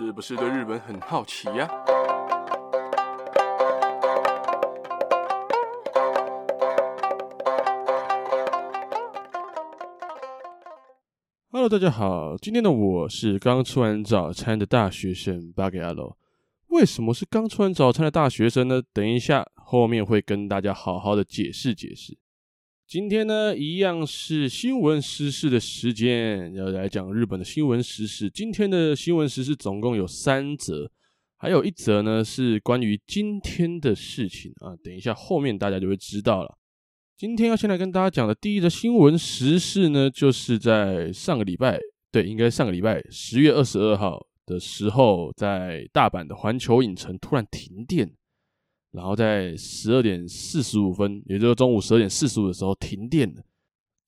是不是对日本很好奇呀？Hello，大家好，今天的我是刚吃完早餐的大学生巴给阿罗。为什么是刚吃完早餐的大学生呢？等一下后面会跟大家好好的解释解释。今天呢，一样是新闻时事的时间，要来讲日本的新闻时事。今天的新闻时事总共有三则，还有一则呢是关于今天的事情啊。等一下后面大家就会知道了。今天要先来跟大家讲的第一则新闻时事呢，就是在上个礼拜，对，应该上个礼拜十月二十二号的时候，在大阪的环球影城突然停电。然后在十二点四十五分，也就是中午十二点四十五的时候停电了。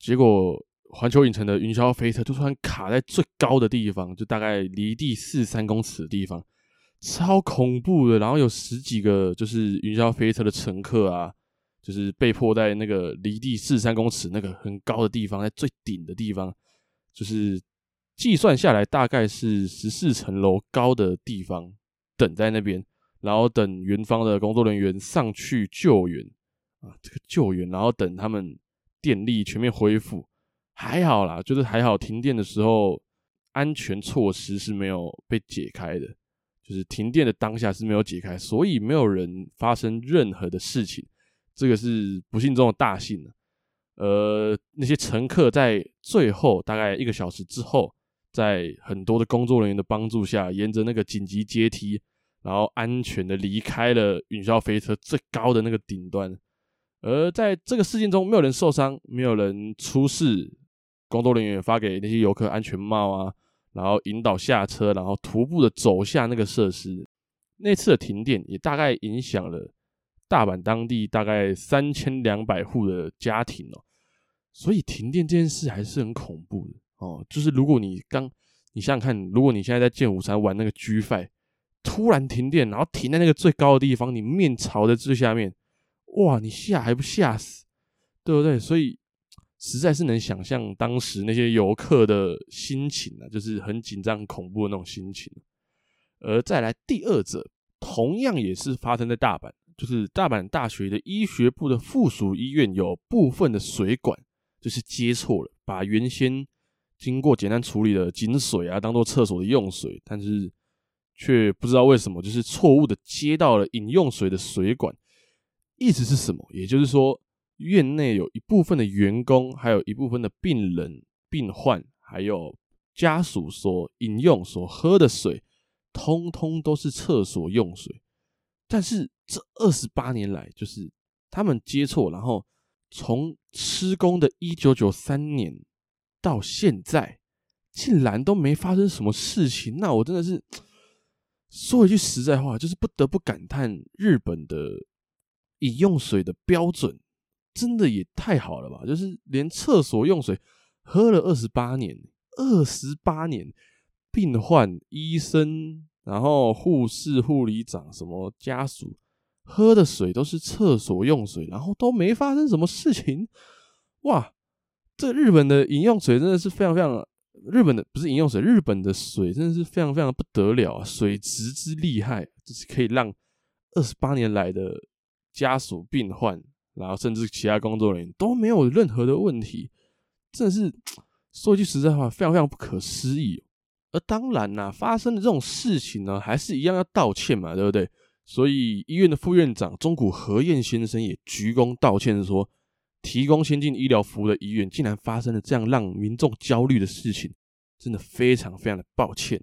结果环球影城的云霄飞车就突然卡在最高的地方，就大概离地四十三公尺的地方，超恐怖的。然后有十几个就是云霄飞车的乘客啊，就是被迫在那个离地四十三公尺那个很高的地方，在最顶的地方，就是计算下来大概是十四层楼高的地方，等在那边。然后等园方的工作人员上去救援啊，这个救援，然后等他们电力全面恢复，还好啦，就是还好停电的时候安全措施是没有被解开的，就是停电的当下是没有解开，所以没有人发生任何的事情，这个是不幸中的大幸啊。呃，那些乘客在最后大概一个小时之后，在很多的工作人员的帮助下，沿着那个紧急阶梯。然后安全的离开了云霄飞车最高的那个顶端，而在这个事件中，没有人受伤，没有人出事。工作人员发给那些游客安全帽啊，然后引导下车，然后徒步的走下那个设施。那次的停电也大概影响了大阪当地大概三千两百户的家庭哦。所以停电这件事还是很恐怖的哦。就是如果你刚你想想看，如果你现在在剑湖山玩那个 G5。突然停电，然后停在那个最高的地方，你面朝着最下面，哇，你吓还不吓死，对不对？所以实在是能想象当时那些游客的心情啊，就是很紧张、恐怖的那种心情。而再来第二者，同样也是发生在大阪，就是大阪大学的医学部的附属医院有部分的水管就是接错了，把原先经过简单处理的井水啊，当做厕所的用水，但是。却不知道为什么，就是错误的接到了饮用水的水管，意思是什么？也就是说，院内有一部分的员工，还有一部分的病人、病患，还有家属所饮用、所喝的水，通通都是厕所用水。但是这二十八年来，就是他们接错，然后从施工的一九九三年到现在，竟然都没发生什么事情。那我真的是。说一句实在话，就是不得不感叹日本的饮用水的标准真的也太好了吧！就是连厕所用水喝了二十八年，二十八年，病患、医生，然后护士、护理长，什么家属喝的水都是厕所用水，然后都没发生什么事情。哇，这日本的饮用水真的是非常非常。日本的不是饮用水，日本的水真的是非常非常不得了啊！水质之厉害，就是可以让二十八年来的家属、病患，然后甚至其他工作人员都没有任何的问题，真的是说句实在话，非常非常不可思议。而当然啦，发生的这种事情呢，还是一样要道歉嘛，对不对？所以医院的副院长中谷和彦先生也鞠躬道歉说。提供先进医疗服务的医院竟然发生了这样让民众焦虑的事情，真的非常非常的抱歉。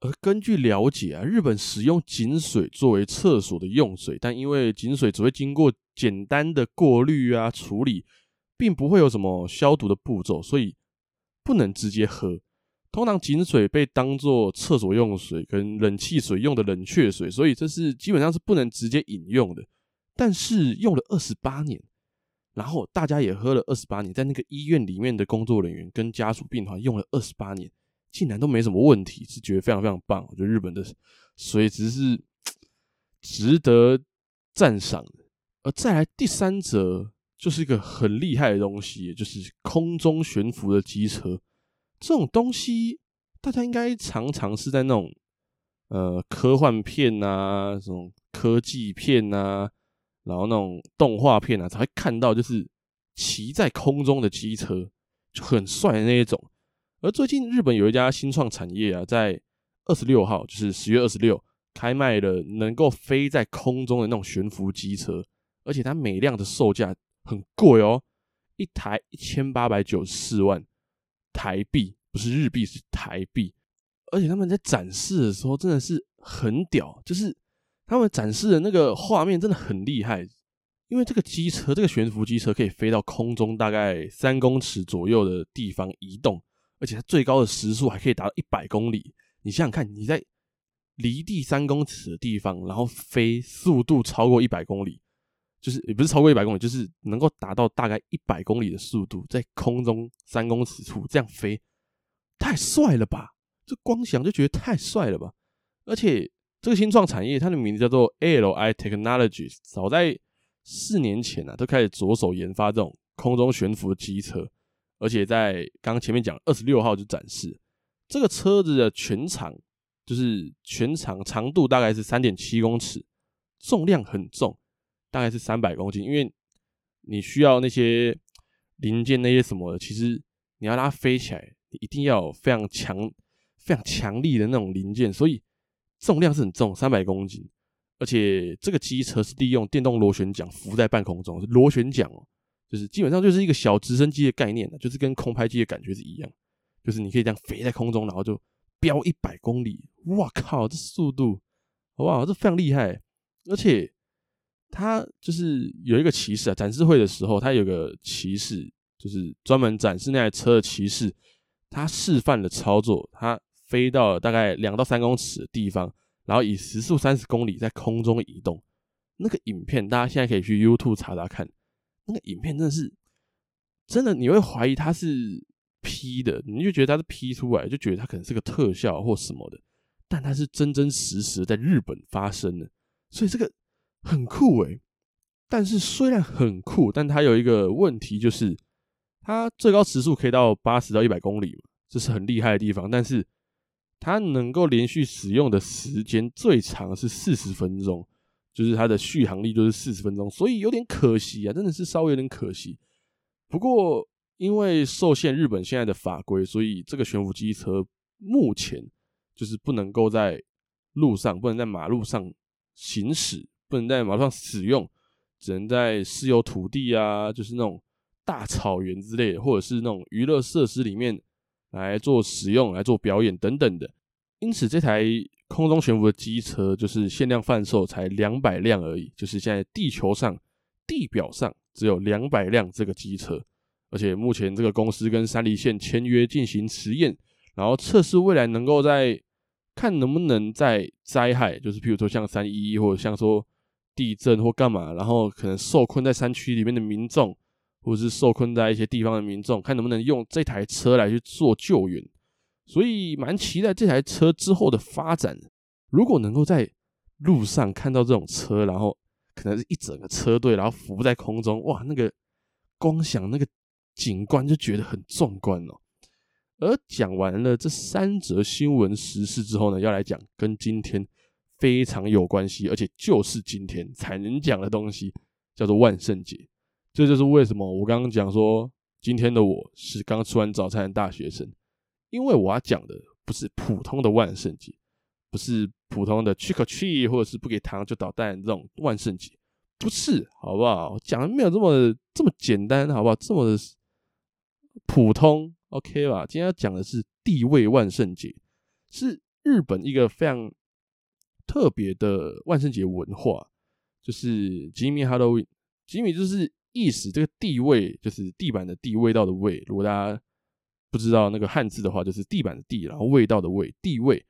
而根据了解啊，日本使用井水作为厕所的用水，但因为井水只会经过简单的过滤啊处理，并不会有什么消毒的步骤，所以不能直接喝。通常井水被当作厕所用水跟冷气水用的冷却水，所以这是基本上是不能直接饮用的。但是用了二十八年。然后大家也喝了二十八年，在那个医院里面的工作人员跟家属病患用了二十八年，竟然都没什么问题，是觉得非常非常棒。我觉得日本的水质是值得赞赏的。而再来第三则，就是一个很厉害的东西，就是空中悬浮的机车。这种东西大家应该常常是在那种呃科幻片啊，这种科技片啊，然后那种动画片啊，才会看到就是骑在空中的机车，就很帅的那一种。而最近日本有一家新创产业啊，在二十六号，就是十月二十六，开卖了能够飞在空中的那种悬浮机车，而且它每辆的售价很贵哦，一台一千八百九十四万台币，不是日币，是台币。而且他们在展示的时候真的是很屌，就是他们展示的那个画面真的很厉害，因为这个机车，这个悬浮机车可以飞到空中大概三公尺左右的地方移动，而且它最高的时速还可以达到一百公里。你想想看，你在离地三公尺的地方，然后飞速度超过一百公里，就是也不是超过一百公里，就是能够达到大概一百公里的速度，在空中三公尺处这样飞，太帅了吧！这光想就觉得太帅了吧！而且这个新创产业，它的名字叫做 ALI Technologies，早在四年前啊，都开始着手研发这种空中悬浮的机车，而且在刚刚前面讲二十六号就展示这个车子的全长，就是全长长度大概是三点七公尺，重量很重，大概是三百公斤，因为你需要那些零件那些什么的，其实你要让它飞起来，你一定要有非常强。非常强力的那种零件，所以重量是很重，三百公斤。而且这个机车是利用电动螺旋桨浮在半空中，螺旋桨哦，就是基本上就是一个小直升机的概念，就是跟空拍机的感觉是一样，就是你可以这样飞在空中，然后就飙一百公里。哇靠，这速度，哇，这非常厉害。而且它就是有一个骑士啊，展示会的时候，他有个骑士，就是专门展示那台车的骑士，他示范了操作，他。飞到大概两到三公尺的地方，然后以时速三十公里在空中移动。那个影片大家现在可以去 YouTube 查查看。那个影片真的是真的，你会怀疑它是 P 的，你就觉得它是 P 出来，就觉得它可能是个特效或什么的。但它是真真实实在日本发生的，所以这个很酷诶。但是虽然很酷，但它有一个问题，就是它最高时速可以到八十到一百公里嘛，这是很厉害的地方。但是它能够连续使用的时间最长是四十分钟，就是它的续航力就是四十分钟，所以有点可惜啊，真的是稍微有点可惜。不过因为受限日本现在的法规，所以这个悬浮机车目前就是不能够在路上，不能在马路上行驶，不能在马路上使用，只能在私有土地啊，就是那种大草原之类的，或者是那种娱乐设施里面。来做使用、来做表演等等的，因此这台空中悬浮的机车就是限量贩售，才两百辆而已。就是现在地球上地表上只有两百辆这个机车，而且目前这个公司跟山梨县签约进行实验，然后测试未来能够在看能不能在灾害，就是譬如说像三一一或者像说地震或干嘛，然后可能受困在山区里面的民众。或是受困在一些地方的民众，看能不能用这台车来去做救援，所以蛮期待这台车之后的发展。如果能够在路上看到这种车，然后可能是一整个车队，然后浮在空中，哇，那个光想那个景观就觉得很壮观哦。而讲完了这三则新闻时事之后呢，要来讲跟今天非常有关系，而且就是今天才能讲的东西，叫做万圣节。这就是为什么我刚刚讲说，今天的我是刚吃完早餐的大学生，因为我要讲的不是普通的万圣节，不是普通的 trick or treat 或者是不给糖就捣蛋这种万圣节，不是，好不好？讲的没有这么这么简单，好不好？这么的普通，OK 吧？今天要讲的是地位万圣节，是日本一个非常特别的万圣节文化，就是吉米 Halloween，吉米就是。意思，这个地位就是地板的地，味道的味。如果大家不知道那个汉字的话，就是地板的地，然后味道的味，地位。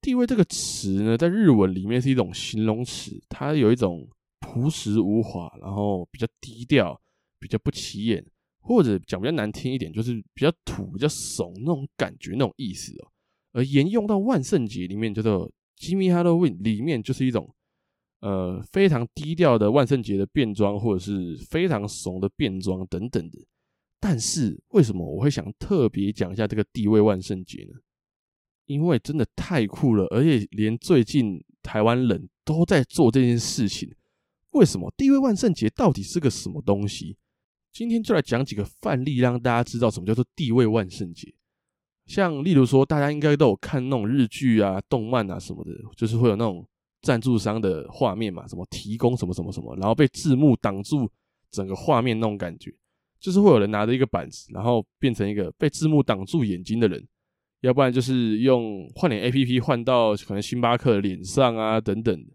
地位这个词呢，在日文里面是一种形容词，它有一种朴实无华，然后比较低调，比较不起眼，或者讲比较难听一点，就是比较土、比较怂那种感觉，那种意思哦。而沿用到万圣节里面，叫做 Jimmy Halloween，里面就是一种。呃，非常低调的万圣节的变装，或者是非常怂的变装等等的。但是为什么我会想特别讲一下这个地位万圣节呢？因为真的太酷了，而且连最近台湾人都在做这件事情。为什么地位万圣节到底是个什么东西？今天就来讲几个范例，让大家知道什么叫做地位万圣节。像例如说，大家应该都有看那种日剧啊、动漫啊什么的，就是会有那种赞助商的画面嘛，什么提供什么什么什么，然后被字幕挡住整个画面那种感觉，就是会有人拿着一个板子，然后变成一个被字幕挡住眼睛的人，要不然就是用换脸 APP 换到可能星巴克脸上啊等等，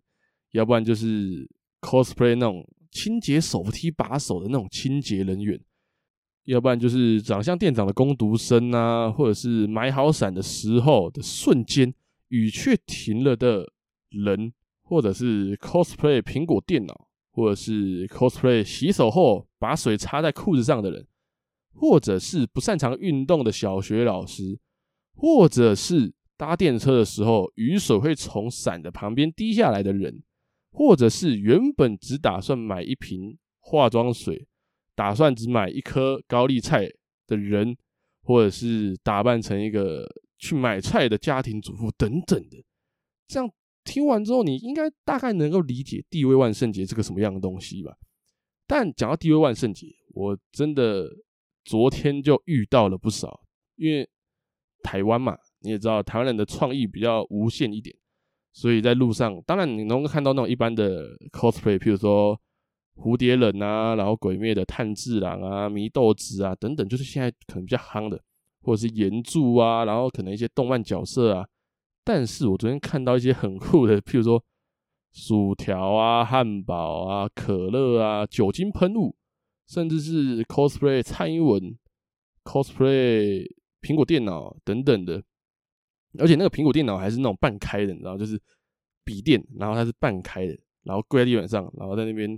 要不然就是 cosplay 那种。清洁手提把手的那种清洁人员，要不然就是长相店长的工读生啊，或者是买好伞的时候的瞬间雨却停了的人，或者是 cosplay 苹果电脑，或者是 cosplay 洗手后把水插在裤子上的人，或者是不擅长运动的小学老师，或者是搭电车的时候雨水会从伞的旁边滴下来的人。或者是原本只打算买一瓶化妆水，打算只买一颗高丽菜的人，或者是打扮成一个去买菜的家庭主妇等等的，这样听完之后，你应该大概能够理解地位万圣节是个什么样的东西吧？但讲到地位万圣节，我真的昨天就遇到了不少，因为台湾嘛，你也知道，台湾人的创意比较无限一点。所以在路上，当然你能够看到那种一般的 cosplay，譬如说蝴蝶忍啊，然后鬼灭的炭治郎啊、祢豆子啊等等，就是现在可能比较夯的，或者是炎柱啊，然后可能一些动漫角色啊。但是我昨天看到一些很酷的，譬如说薯条啊、汉堡啊、可乐啊、酒精喷雾，甚至是 cosplay 蔡英文、cosplay 苹果电脑等等的。而且那个苹果电脑还是那种半开的，你知道，就是笔电，然后它是半开的，然后跪在地板上，然后在那边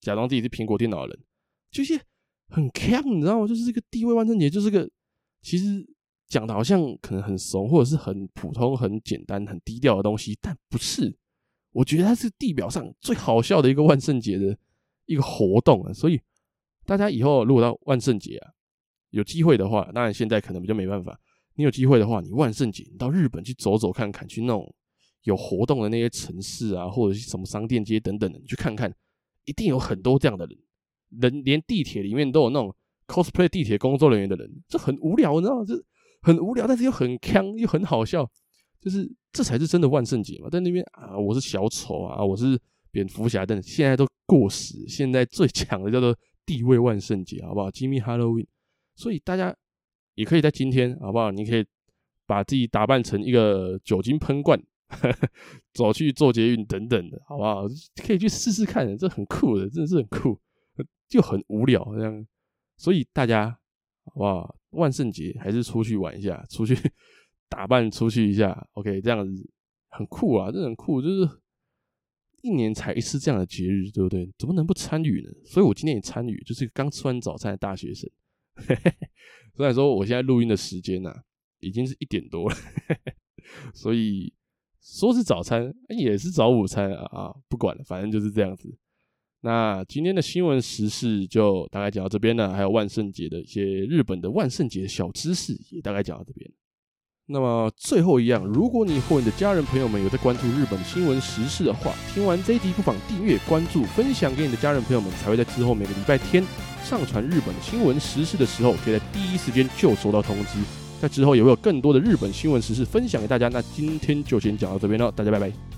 假装自己是苹果电脑的人，就是很锵，你知道吗？就是这个地位万圣节，就是个其实讲的好像可能很怂，或者是很普通、很简单、很低调的东西，但不是。我觉得它是地表上最好笑的一个万圣节的一个活动啊！所以大家以后如果到万圣节啊，有机会的话，当然现在可能比较没办法。你有机会的话，你万圣节你到日本去走走看看，去那种有活动的那些城市啊，或者是什么商店街等等的，你去看看，一定有很多这样的人。人连地铁里面都有那种 cosplay 地铁工作人员的人，这很无聊，你知道吗？就很无聊，但是又很锵，又很好笑，就是这才是真的万圣节嘛。在那边啊，我是小丑啊，我是蝙蝠侠等等，现在都过时。现在最强的叫做地位万圣节，好不好？Jimmy Halloween，所以大家。也可以在今天，好不好？你可以把自己打扮成一个酒精喷罐，走去做捷运等等的，好不好？可以去试试看，这很酷的，真的是很酷，就很无聊这样。所以大家，好不好？万圣节还是出去玩一下，出去 打扮出去一下，OK，这样子很酷啊，这很酷，就是一年才一次这样的节日，对不对？怎么能不参与呢？所以我今天也参与，就是刚吃完早餐的大学生。嘿嘿，虽然说我现在录音的时间呢、已经是一点多了，所以说是早餐也是早午餐啊，啊，不管了，反正就是这样子。那今天的新闻时事就大概讲到这边了，还有万圣节的一些日本的万圣节小知识也大概讲到这边。那么最后一样，如果你或你的家人朋友们有在关注日本新闻时事的话，听完这一集不妨订阅、关注、分享给你的家人朋友们，才会在之后每个礼拜天上传日本新闻时事的时候，可以在第一时间就收到通知。在之后也会有更多的日本新闻时事分享给大家。那今天就先讲到这边了，大家拜拜。